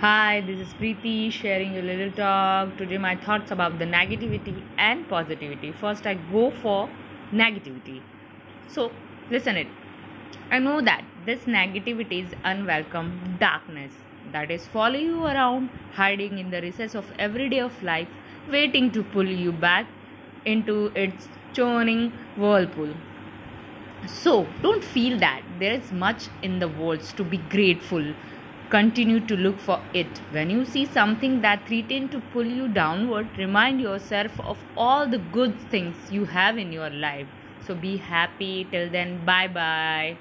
Hi, this is Preeti sharing a little talk. Today, my thoughts about the negativity and positivity. First, I go for negativity. So, listen it. I know that this negativity is unwelcome darkness that is following you around, hiding in the recess of every day of life, waiting to pull you back into its churning whirlpool. So, don't feel that there is much in the world to be grateful. Continue to look for it. When you see something that threatens to pull you downward, remind yourself of all the good things you have in your life. So, be happy. Till then, bye bye.